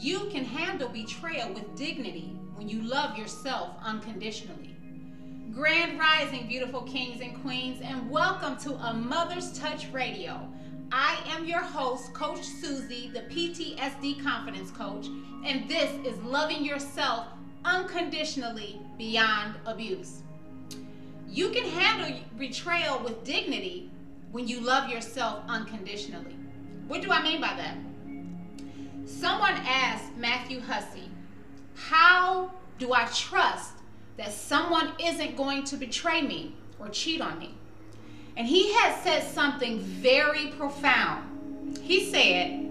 You can handle betrayal with dignity when you love yourself unconditionally. Grand Rising, beautiful kings and queens, and welcome to A Mother's Touch Radio. I am your host, Coach Susie, the PTSD Confidence Coach, and this is Loving Yourself Unconditionally Beyond Abuse. You can handle betrayal with dignity when you love yourself unconditionally. What do I mean by that? Someone asked Matthew Hussey, How do I trust that someone isn't going to betray me or cheat on me? And he had said something very profound. He said,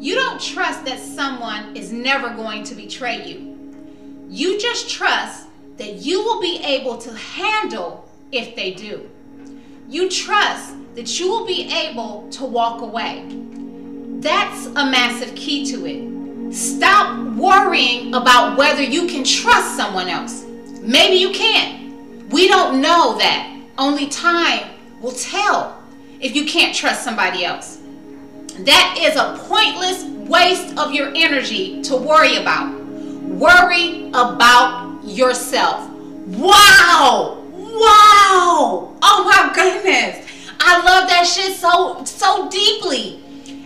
You don't trust that someone is never going to betray you. You just trust that you will be able to handle if they do. You trust that you will be able to walk away. That's a massive key to it. Stop worrying about whether you can trust someone else. Maybe you can't. We don't know that. Only time will tell if you can't trust somebody else. That is a pointless waste of your energy to worry about. Worry about yourself. Wow! Wow! Oh my goodness. I love that shit so so deeply.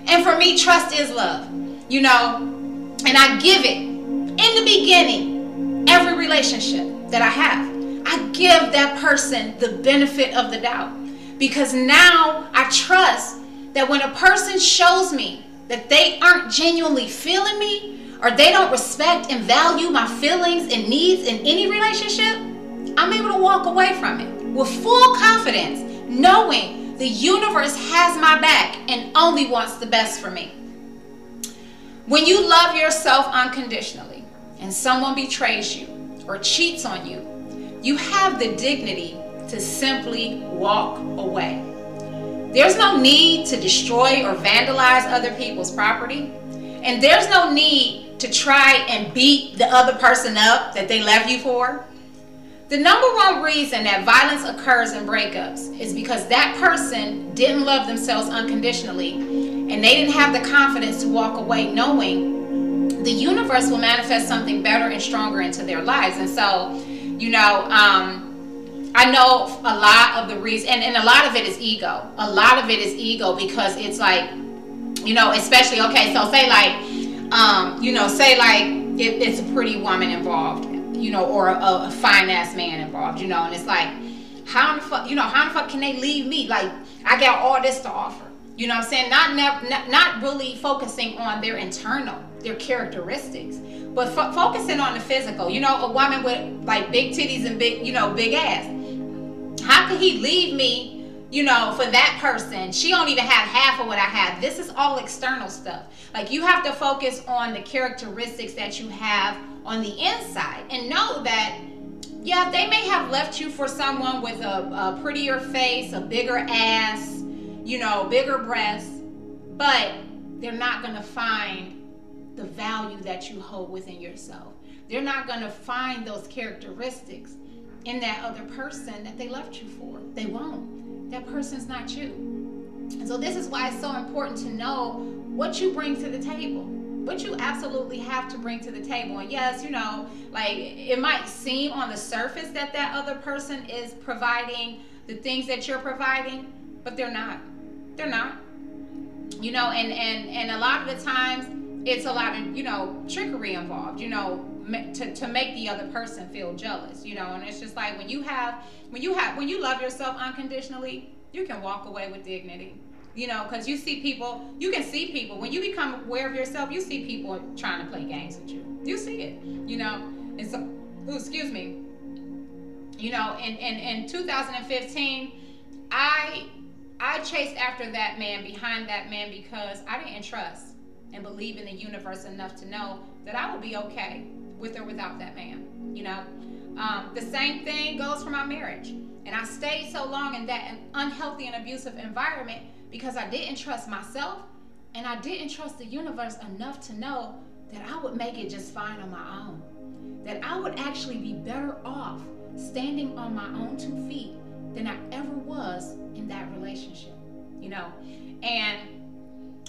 And for me, trust is love. You know, and I give it in the beginning, every relationship that I have. I give that person the benefit of the doubt because now I trust that when a person shows me that they aren't genuinely feeling me or they don't respect and value my feelings and needs in any relationship, I'm able to walk away from it with full confidence, knowing the universe has my back and only wants the best for me. When you love yourself unconditionally and someone betrays you or cheats on you, you have the dignity to simply walk away. There's no need to destroy or vandalize other people's property. And there's no need to try and beat the other person up that they left you for. The number one reason that violence occurs in breakups is because that person didn't love themselves unconditionally and they didn't have the confidence to walk away knowing the universe will manifest something better and stronger into their lives. And so, you know, um, I know a lot of the reason, and, and a lot of it is ego. A lot of it is ego because it's like, you know, especially, okay, so say like, um, you know, say like it, it's a pretty woman involved, you know, or a, a fine ass man involved, you know, and it's like, how the fuck, you know, how the fuck can they leave me? Like, I got all this to offer. You know what I'm saying? Not, not, not really focusing on their internal, their characteristics, but fo- focusing on the physical. You know, a woman with like big titties and big, you know, big ass how could he leave me, you know, for that person? She don't even have half of what I have. This is all external stuff. Like you have to focus on the characteristics that you have on the inside and know that yeah, they may have left you for someone with a, a prettier face, a bigger ass, you know, bigger breasts, but they're not going to find the value that you hold within yourself. They're not going to find those characteristics in that other person that they left you for. They won't. That person's not you. And so this is why it's so important to know what you bring to the table. What you absolutely have to bring to the table. And yes, you know, like it might seem on the surface that that other person is providing the things that you're providing, but they're not. They're not. You know, and and and a lot of the times it's a lot of, you know, trickery involved. You know, to, to make the other person feel jealous you know and it's just like when you have when you have when you love yourself unconditionally you can walk away with dignity you know because you see people you can see people when you become aware of yourself you see people trying to play games with you you see it you know and so ooh, excuse me you know in, in in 2015 i i chased after that man behind that man because i didn't trust and believe in the universe enough to know that i would be okay with or without that man. You know, um, the same thing goes for my marriage. And I stayed so long in that unhealthy and abusive environment because I didn't trust myself and I didn't trust the universe enough to know that I would make it just fine on my own. That I would actually be better off standing on my own two feet than I ever was in that relationship. You know, and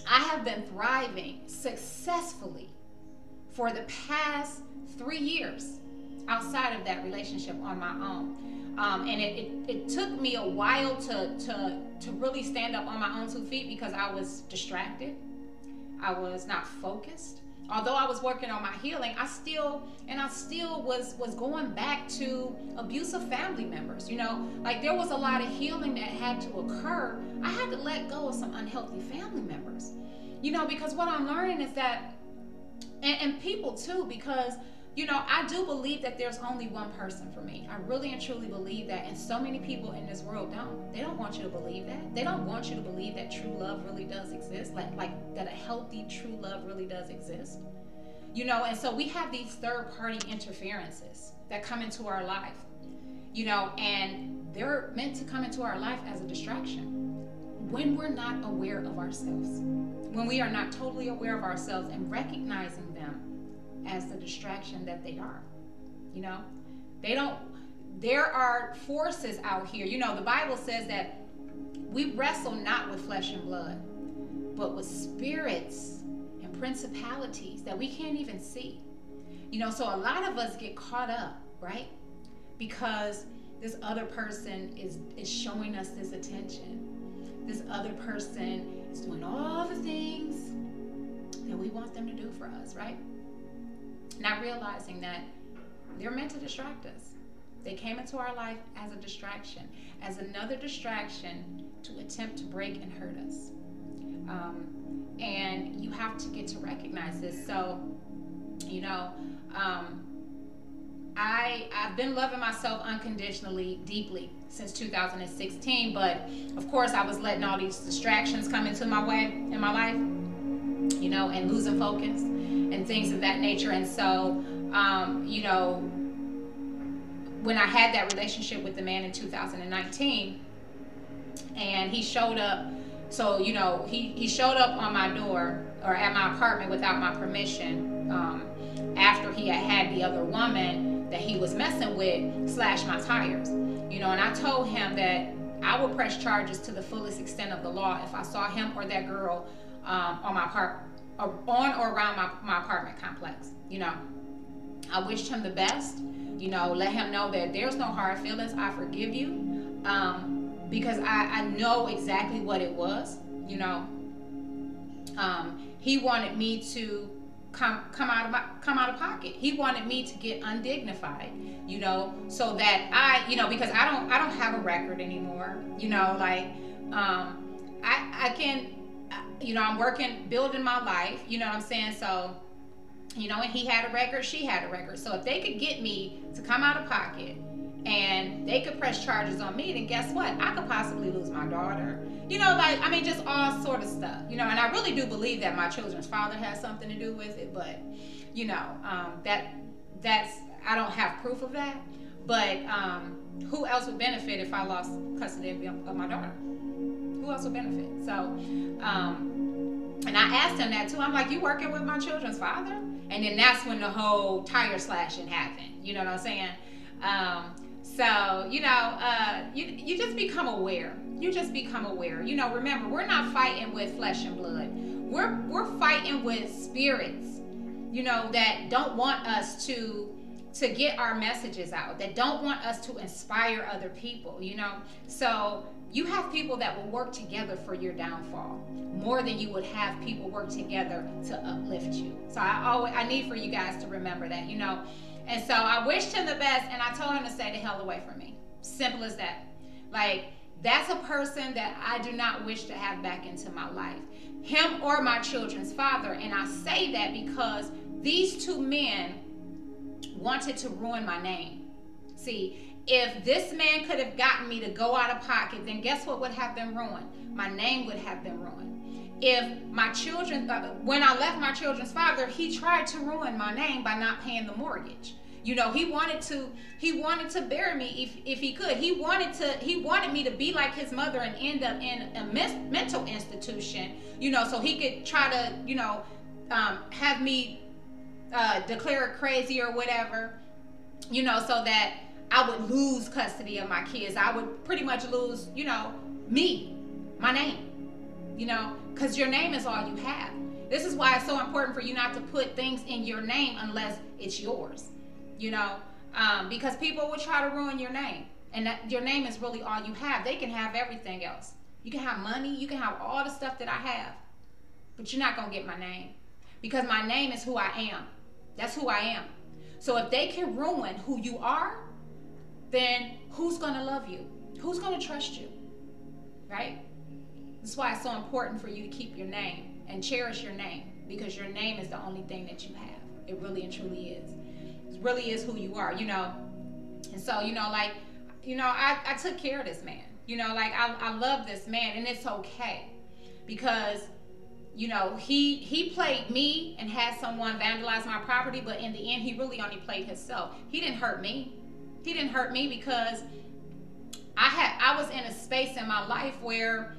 I have been thriving successfully for the past three years outside of that relationship on my own. Um, and it, it, it, took me a while to, to, to really stand up on my own two feet because I was distracted. I was not focused. Although I was working on my healing, I still and I still was was going back to abusive family members. You know, like there was a lot of healing that had to occur. I had to let go of some unhealthy family members. You know, because what I'm learning is that and, and people too, because you know, I do believe that there's only one person for me. I really and truly believe that. And so many people in this world don't. They don't want you to believe that. They don't want you to believe that true love really does exist. Like like that a healthy true love really does exist. You know, and so we have these third party interferences that come into our life. You know, and they're meant to come into our life as a distraction when we're not aware of ourselves. When we are not totally aware of ourselves and recognizing as the distraction that they are. You know, they don't, there are forces out here. You know, the Bible says that we wrestle not with flesh and blood, but with spirits and principalities that we can't even see. You know, so a lot of us get caught up, right? Because this other person is is showing us this attention. This other person is doing all the things that we want them to do for us, right? Not realizing that they're meant to distract us. They came into our life as a distraction, as another distraction to attempt to break and hurt us. Um, and you have to get to recognize this. So, you know, um, I I've been loving myself unconditionally, deeply since 2016. But of course, I was letting all these distractions come into my way in my life, you know, and losing focus and things of that nature. And so, um, you know, when I had that relationship with the man in 2019, and he showed up, so you know, he he showed up on my door or at my apartment without my permission. Um, after he had had the other woman that he was messing with slash my tires, you know, and I told him that I would press charges to the fullest extent of the law if I saw him or that girl um, on my part on or around my, my apartment complex. You know, I wished him the best. You know, let him know that there's no hard feelings. I forgive you um, because I, I know exactly what it was. You know, um, he wanted me to come come out of my come out of pocket. He wanted me to get undignified, you know, so that I, you know, because I don't I don't have a record anymore. You know, like um, I I can you know, I'm working, building my life, you know what I'm saying? So, you know, and he had a record, she had a record. So if they could get me to come out of pocket and they could press charges on me, then guess what? I could possibly lose my daughter. You know, like, I mean, just all sort of stuff, you know, and I really do believe that my children's father has something to do with it, but, you know, um, that, that's, I don't have proof of that, but um, who else would benefit if I lost custody of, of my daughter? Who else will benefit? So, um, and I asked him that too. I'm like, you working with my children's father? And then that's when the whole tire slashing happened. You know what I'm saying? Um, so, you know, uh, you, you just become aware. You just become aware. You know, remember, we're not fighting with flesh and blood. We're, we're fighting with spirits, you know, that don't want us to to get our messages out that don't want us to inspire other people you know so you have people that will work together for your downfall more than you would have people work together to uplift you. So I always I need for you guys to remember that, you know. And so I wished him the best and I told him to stay the hell away from me. Simple as that. Like that's a person that I do not wish to have back into my life. Him or my children's father. And I say that because these two men wanted to ruin my name. See, if this man could have gotten me to go out of pocket, then guess what would have been ruined? My name would have been ruined. If my children, uh, when I left my children's father, he tried to ruin my name by not paying the mortgage. You know, he wanted to, he wanted to bury me if, if he could. He wanted to, he wanted me to be like his mother and end up in a mental institution. You know, so he could try to, you know, um, have me uh, declare crazy or whatever. You know, so that I would lose custody of my kids. I would pretty much lose, you know, me, my name, you know, because your name is all you have. This is why it's so important for you not to put things in your name unless it's yours. You know, um, because people will try to ruin your name, and that your name is really all you have. They can have everything else. You can have money, you can have all the stuff that I have, but you're not gonna get my name because my name is who I am. That's who I am. So if they can ruin who you are, then who's gonna love you? Who's gonna trust you? Right? That's why it's so important for you to keep your name and cherish your name because your name is the only thing that you have. It really and truly is. It really is who you are, you know. And so, you know, like, you know, I, I took care of this man. You know, like I, I love this man and it's okay because you know he he played me and had someone vandalize my property but in the end he really only played himself he didn't hurt me he didn't hurt me because i had i was in a space in my life where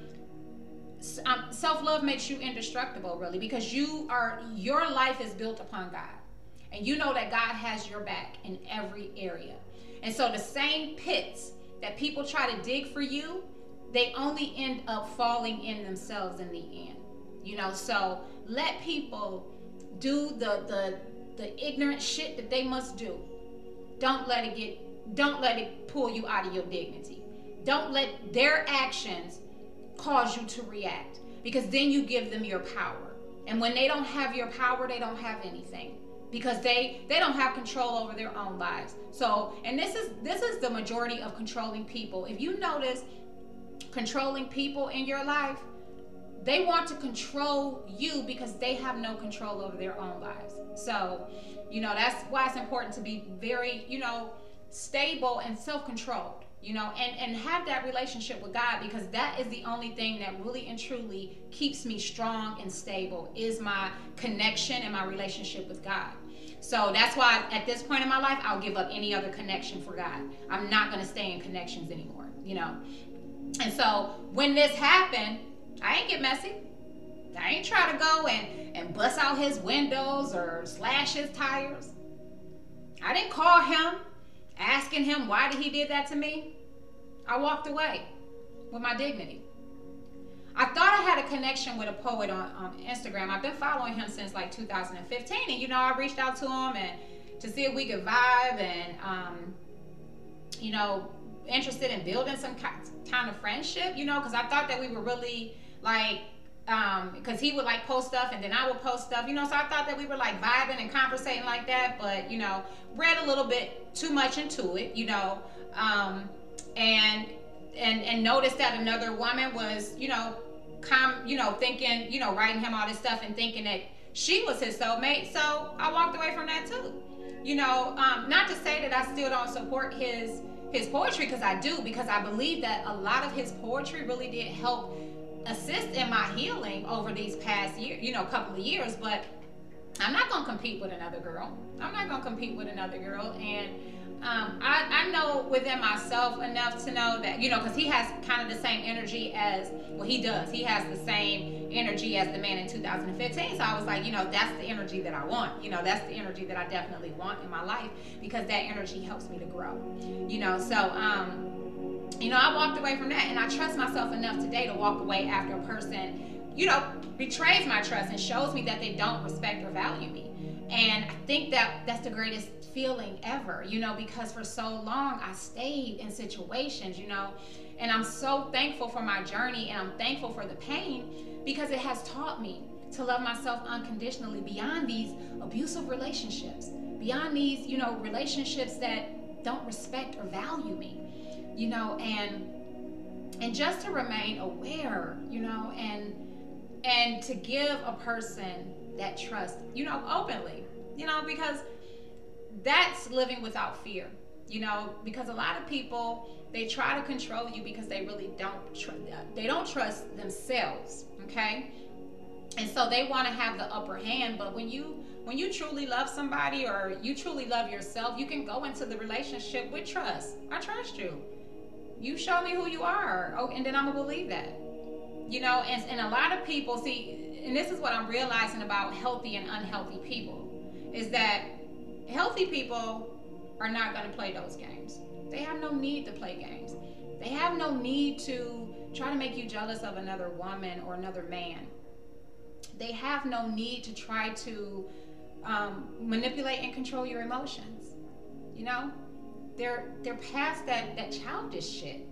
um, self-love makes you indestructible really because you are your life is built upon god. And you know that god has your back in every area. And so the same pits that people try to dig for you they only end up falling in themselves in the end you know? So let people do the the the ignorant shit that they must do. Don't let it get don't let it pull you out of your dignity don't let their actions cause you to react because then you give them your power. And when they don't have your power, they don't have anything because they they don't have control over their own lives. So, and this is this is the majority of controlling people. If you notice controlling people in your life, they want to control you because they have no control over their own lives. So, you know, that's why it's important to be very, you know, stable and self-controlled you know and and have that relationship with god because that is the only thing that really and truly keeps me strong and stable is my connection and my relationship with god. So that's why at this point in my life i'll give up any other connection for god. I'm not going to stay in connections anymore you know. And so when this happened i ain't get messy. I ain't try to go and and bust out his windows or slash his tires. I didn't call him asking him why did he did that to me, I walked away with my dignity. I thought I had a connection with a poet on, on Instagram. I've been following him since like 2015, and you know I reached out to him and to see if we could vibe and um, you know interested in building some kind of friendship. You know, because I thought that we were really like because um, he would like post stuff and then I would post stuff, you know. So I thought that we were like vibing and conversating like that, but you know, read a little bit too much into it, you know, um, and and and noticed that another woman was, you know, com, you know, thinking, you know, writing him all this stuff and thinking that she was his soulmate. So I walked away from that too, you know. Um, not to say that I still don't support his his poetry because I do because I believe that a lot of his poetry really did help assist in my healing over these past year, you know, couple of years, but I'm not gonna compete with another girl. I'm not gonna compete with another girl, and um, I, I know within myself enough to know that you know because he has kind of the same energy as well he does. He has the same energy as the man in 2015 so i was like you know that's the energy that i want. You know that's the energy that i definitely want in my life because that energy helps me to grow you know? So um you know, I walked away from that and I trust myself enough today to walk away after a person, you know, betrays my trust and shows me that they don't respect or value me. And I think that that's the greatest feeling ever, you know, because for so long I stayed in situations, you know, and I'm so thankful for my journey and I'm thankful for the pain because it has taught me to love myself unconditionally beyond these abusive relationships, beyond these, you know, relationships that don't respect or value me you know, and and just to remain aware, you know, and and to give a person that trust, you know, openly, you know, because that's living without fear, you know, because a lot of people they try to control you because they really don't tr- they don't trust themselves, okay? And so they want to have the upper hand, but when you when you truly love somebody or you truly love yourself, you can go into the relationship with trust. I trust you you show me who you are. Oh and then i'm gonna believe that. You know and, and a lot of people see and this is what i'm realizing about healthy and unhealthy people is that healthy people are not to play those games. They have no need to play games. They have no need to try to make you jealous of another woman or another man. They have no need to try to um, manipulate and control your emotions. You know, they're they're past that that childish shit.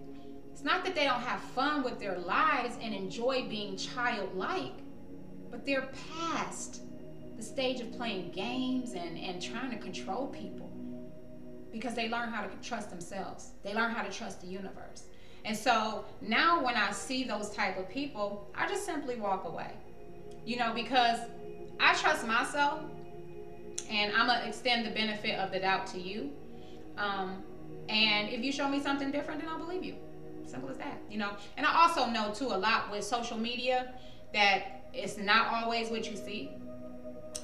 It's not that they don't have fun with their lives and enjoy being childlike, but they're past the stage of playing games and, and trying to control people because they learn how to trust themselves. They learn how to trust the universe. And so now when I see those type of people, I just simply walk away. You know, because I trust myself and I'm to extend the benefit of the doubt to you. Um, and if you show me something different, then I'll believe you. Simple as that, you know. And I also know too a lot with social media that it's not always what you see.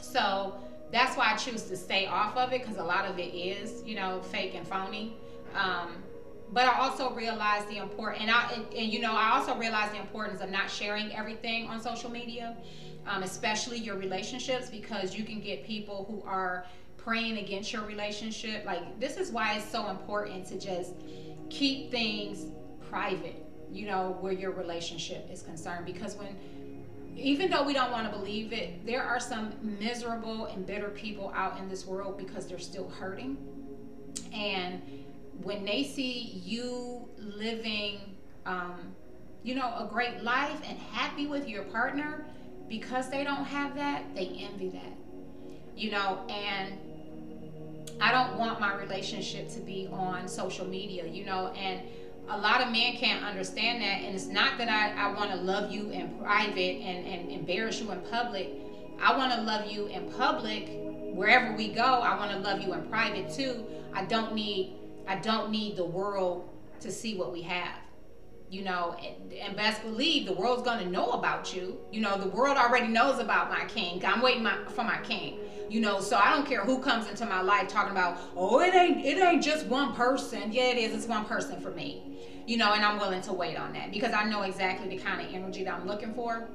So that's why I choose to stay off of it because a lot of it is, you know, fake and phony. Um, but I also realize the important, and I, and, and, you know, I also realize the importance of not sharing everything on social media, um, especially your relationships, because you can get people who are praying against your relationship. Like this is why it's so important to just keep things private, you know, where your relationship is concerned, because when even though we don't want to believe it, there are some miserable and bitter people out in this world because they're still hurting. And when they see you living, um, you know, a great life and happy with your partner, because they don't have that, they envy that. You know, and I don't want my relationship to be on social media, you know, and a lot of men can't understand that and it's not that i, I want to love you in private and, and embarrass you in public. I want to love you in public wherever we go. I want to love you in private too. I don't need i don't need the world to see what we have you know and, and best believe the world's to know about you. You know the world already knows about my king. I'm waiting my, for my king you know so i don't care who comes into my life talking about oh it ain't it ain't just one person yeah it is it's one person for me you know, and I'm willing to wait on that because I know exactly the kind of energy that I'm looking for.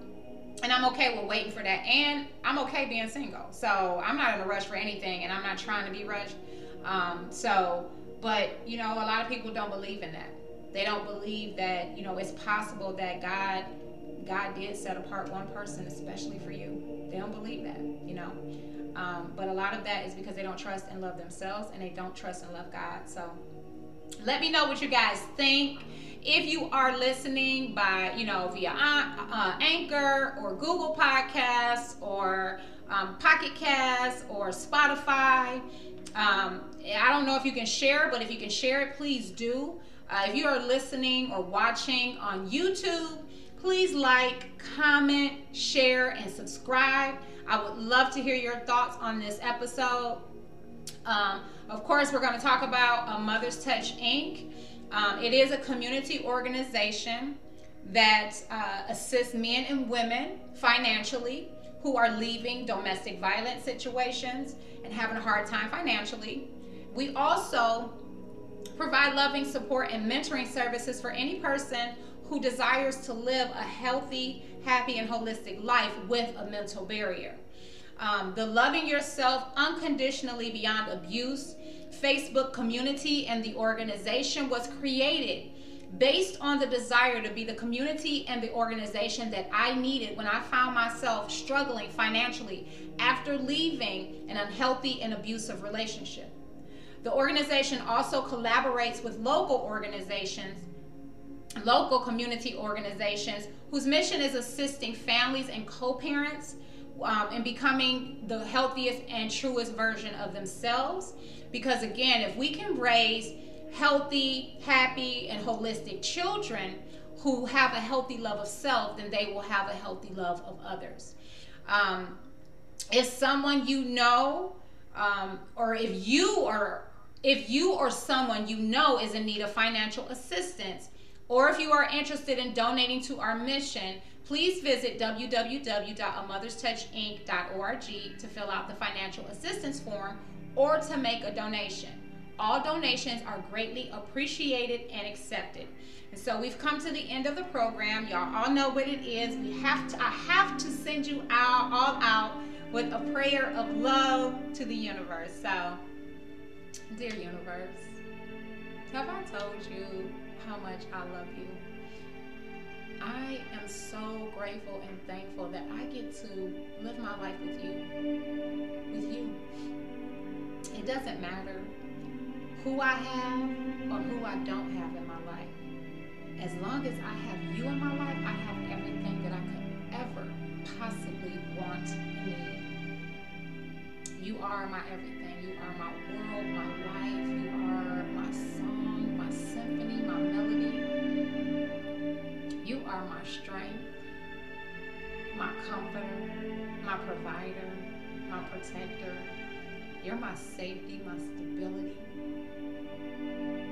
And I'm okay with waiting for that. And I'm okay being single. So I'm not in a rush for anything and I'm not trying to be rushed. Um, so, but, you know, a lot of people don't believe in that. They don't believe that, you know, it's possible that God God did set apart one person especially for you. They don't believe that, you know. Um, but a lot of that is because they don't trust and love themselves and they don't trust and love God. So let me know what you guys think. If you are listening by, you know, via uh, uh, Anchor or Google Podcasts or um, Pocket Cast or Spotify, um, I don't know if you can share, but if you can share it, please do. Uh, if you are listening or watching on YouTube, please like, comment, share, and subscribe. I would love to hear your thoughts on this episode. Um, of course, we're going to talk about a Mother's Touch Inc. Um, it is a community organization that uh, assists men and women financially who are leaving domestic violence situations and having a hard time financially. We also provide loving support and mentoring services for any person who desires to live a healthy, happy, and holistic life with a mental barrier. Um, the Loving Yourself Unconditionally Beyond Abuse Facebook community and the organization was created based on the desire to be the community and the organization that I needed when I found myself struggling financially after leaving an unhealthy and abusive relationship. The organization also collaborates with local organizations, local community organizations, whose mission is assisting families and co parents um, in becoming the healthiest and truest version of themselves. Because again, if we can raise healthy, happy, and holistic children who have a healthy love of self, then they will have a healthy love of others. Um, if someone you know, um, or if you are, if you or someone you know is in need of financial assistance, or if you are interested in donating to our mission, please visit www.amotherstouchinc.org to fill out the financial assistance form or to make a donation. All donations are greatly appreciated and accepted. And so we've come to the end of the program. Y'all all know what it is. We have to I have to send you out all out with a prayer of love to the universe. So, dear universe, have I told you how much I love you? I am so grateful and thankful that I get to live my life with you. With you. It doesn't matter who I have or who I don't have in my life. As long as I have you in my life, I have everything that I could ever possibly want and need. You are my everything. You are my world, my life. My comforter, my provider, my protector. You're my safety, my stability.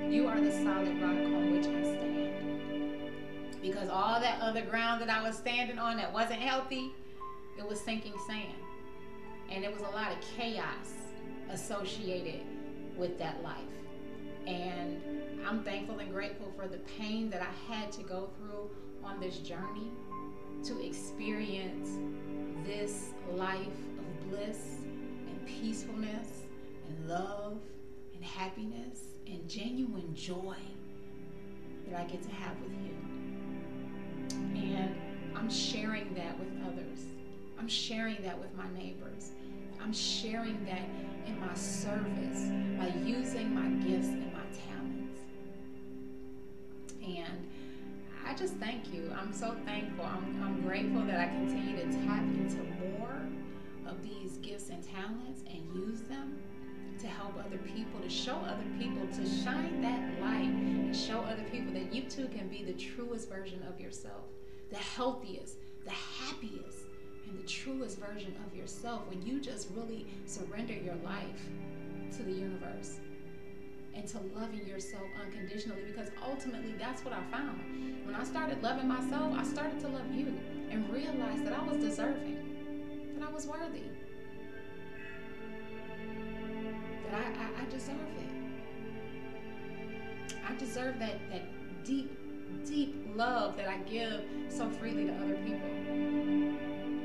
You are the solid rock on which I stand. Because all that other ground that I was standing on that wasn't healthy, it was sinking sand. And it was a lot of chaos associated with that life. And I'm thankful and grateful for the pain that I had to go through on this journey to experience this life of bliss and peacefulness and love and happiness and genuine joy that I get to have with you. And I'm sharing that with others. I'm sharing that with my neighbors. I'm sharing that in my service by using my gifts and my talents. And I just thank you. I'm so thankful. I'm, I'm grateful that I continue to tap into more of these gifts and talents and use them to help other people, to show other people, to shine that light and show other people that you too can be the truest version of yourself, the healthiest, the happiest, and the truest version of yourself when you just really surrender your life to the universe and to loving yourself unconditionally because ultimately that's what I found. When I started loving myself, I started to love you and realized that I was deserving, that I was worthy, that I, I, I deserve it. I deserve that, that deep, deep love that I give so freely to other people.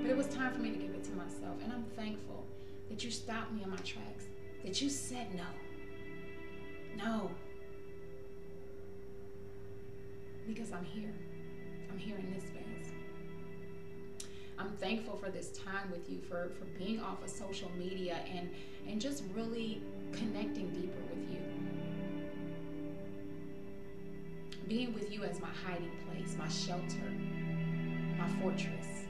But it was time for me to give it to myself. And I'm thankful that you stopped me in my tracks, that you said no. No. Because I'm here. I'm here in this space. I'm thankful for this time with you, for, for being off of social media and, and just really connecting deeper with you. Being with you as my hiding place, my shelter, my fortress.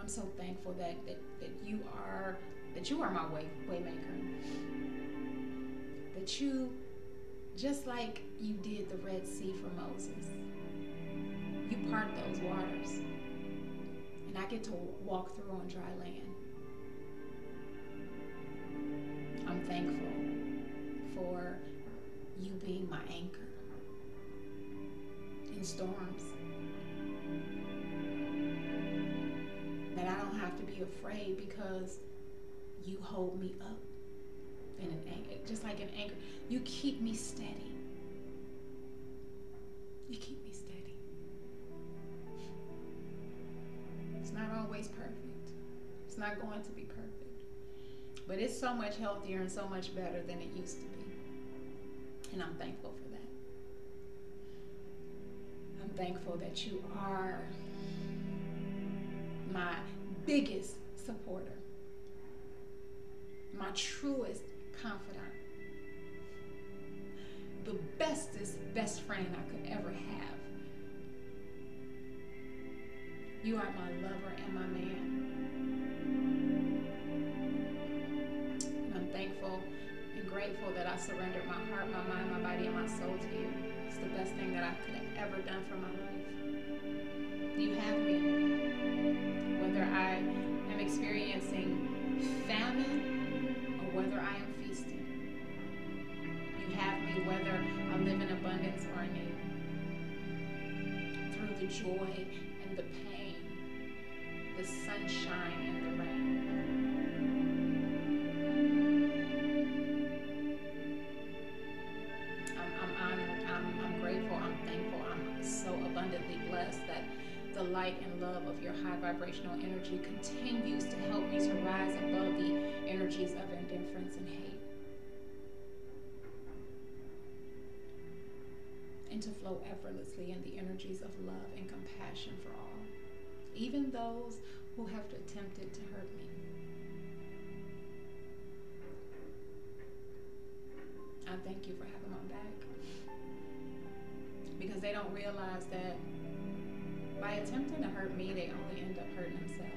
I'm so thankful that, that, that you are that you are my way waymaker. You, just like you did the Red Sea for Moses, you part those waters. And I get to walk through on dry land. I'm thankful for you being my anchor in storms. That I don't have to be afraid because you hold me up in an anchor, just like an anchor. You keep me steady. You keep me steady. It's not always perfect. It's not going to be perfect. But it's so much healthier and so much better than it used to be. And I'm thankful for that. I'm thankful that you are my biggest supporter my truest confidant, the bestest best friend I could ever have. You are my lover and my man. And I'm thankful and grateful that I surrendered my heart, my mind, my body, and my soul to you. It's the best thing that I could have ever done for my life. You have me. Whether I am experiencing famine or whether I Abundance or need. Through the joy and the pain, the sunshine and the rain. I'm, honored, I'm grateful, I'm thankful, I'm so abundantly blessed that the light and love of your high vibrational energy continues to help me to rise above the energies of indifference and hate. And to flow effortlessly in the energies of love and compassion for all, even those who have attempted to hurt me. I thank you for having my back because they don't realize that by attempting to hurt me, they only end up hurting themselves.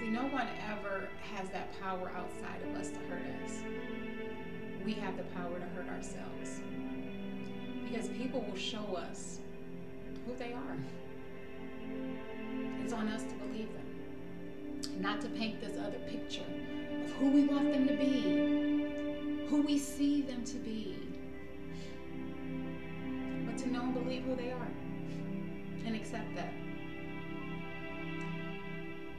See, no one ever has that power outside of us to hurt us. We have the power to hurt ourselves. Because people will show us who they are. It's on us to believe them. Not to paint this other picture of who we want them to be, who we see them to be, but to know and believe who they are and accept that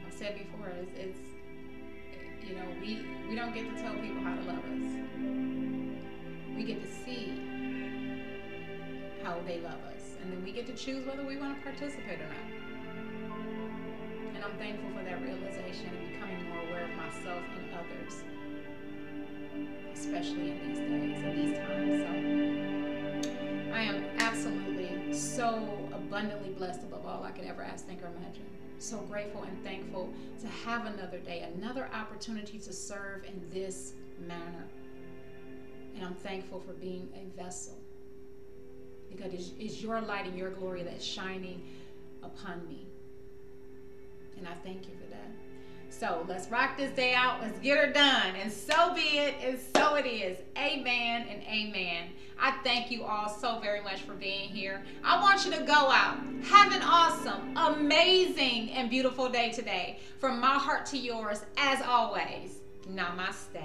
I've said before, it's, it's you know, we, we don't get to tell people how to love us. We get to they love us. And then we get to choose whether we want to participate or not. And I'm thankful for that realization and becoming more aware of myself and others, especially in these days and these times. So I am absolutely so abundantly blessed above all I could ever ask, think, or imagine so grateful and thankful to have another day, another opportunity to serve in this manner. And I'm thankful for being a vessel because it's, your light and your glory that's shining upon me. And I thank you for that. So let's rock this day out. Let's get her done. And so be it, and so it is. Amen and amen. I thank you all so very much for being here. I want you to go out. Have an awesome, amazing, and beautiful day today. From my heart to yours, as always, namaste.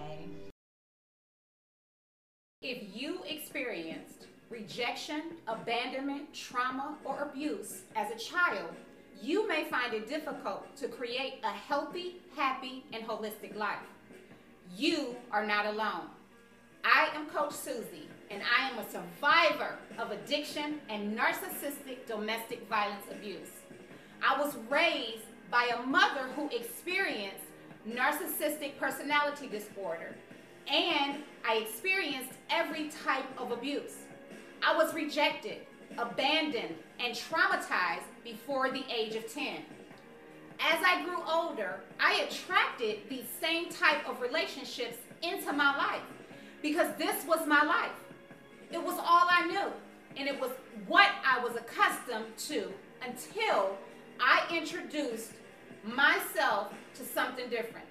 If you experienced rejection, abandonment, trauma, or abuse as a child, you may find it difficult to create a healthy, happy, and holistic life. You are not alone. I am Coach Susie, and I am a survivor of addiction and narcissistic domestic violence abuse. I was raised by a mother who experienced narcissistic personality disorder, and I experienced every type of abuse. I was rejected, abandoned, and traumatized before the age of 10. As I grew older, I attracted these same type of relationships into my life because this was my life. It was all I knew, and it was what I was accustomed to until I introduced myself to something different.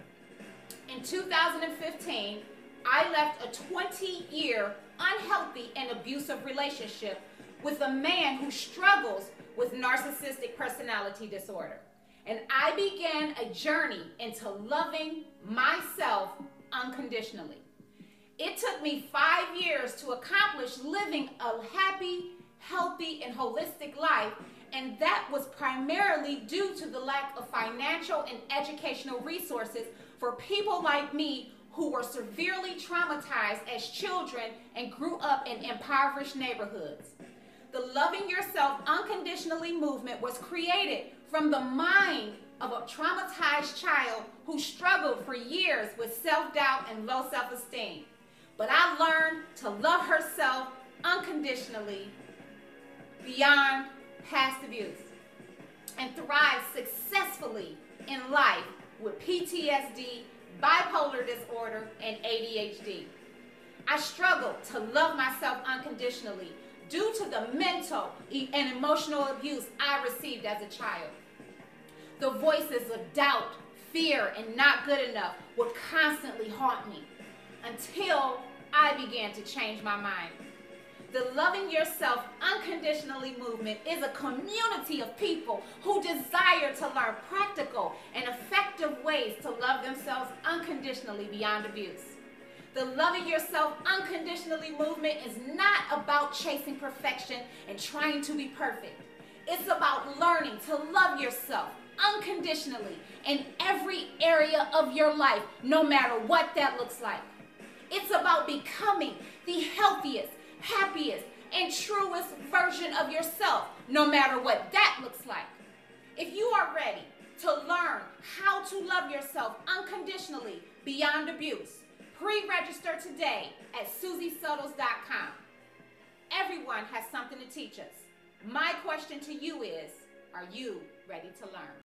In 2015, I left a 20 year unhealthy and abusive relationship with a man who struggles with narcissistic personality disorder. And I began a journey into loving myself unconditionally. It took me five years to accomplish living a happy, healthy, and holistic life, and that was primarily due to the lack of financial and educational resources for people like me who were severely traumatized as children and grew up in impoverished neighborhoods. The Loving Yourself Unconditionally movement was created from the mind of a traumatized child who struggled for years with self doubt and low self esteem. But I learned to love herself unconditionally beyond past abuse and thrive successfully in life with PTSD, bipolar disorder, and ADHD. I struggled to love myself unconditionally due to the mental and emotional abuse I received as a child. The voices of doubt, fear, and not good enough would constantly haunt me until I began to change my mind. The Loving Yourself Unconditionally movement is a community of people who desire to learn practical and effective ways to love themselves unconditionally beyond abuse. The loving yourself unconditionally movement is not about chasing perfection and trying to be perfect. It's about learning to love yourself unconditionally in every area of your life, no matter what that looks like. It's about becoming the healthiest, happiest, and truest version of yourself, no matter what that looks like. If you are ready to learn how to love yourself unconditionally beyond abuse, Pre-register today at SusieSuttles.com. Everyone has something to teach us. My question to you is Are you ready to learn?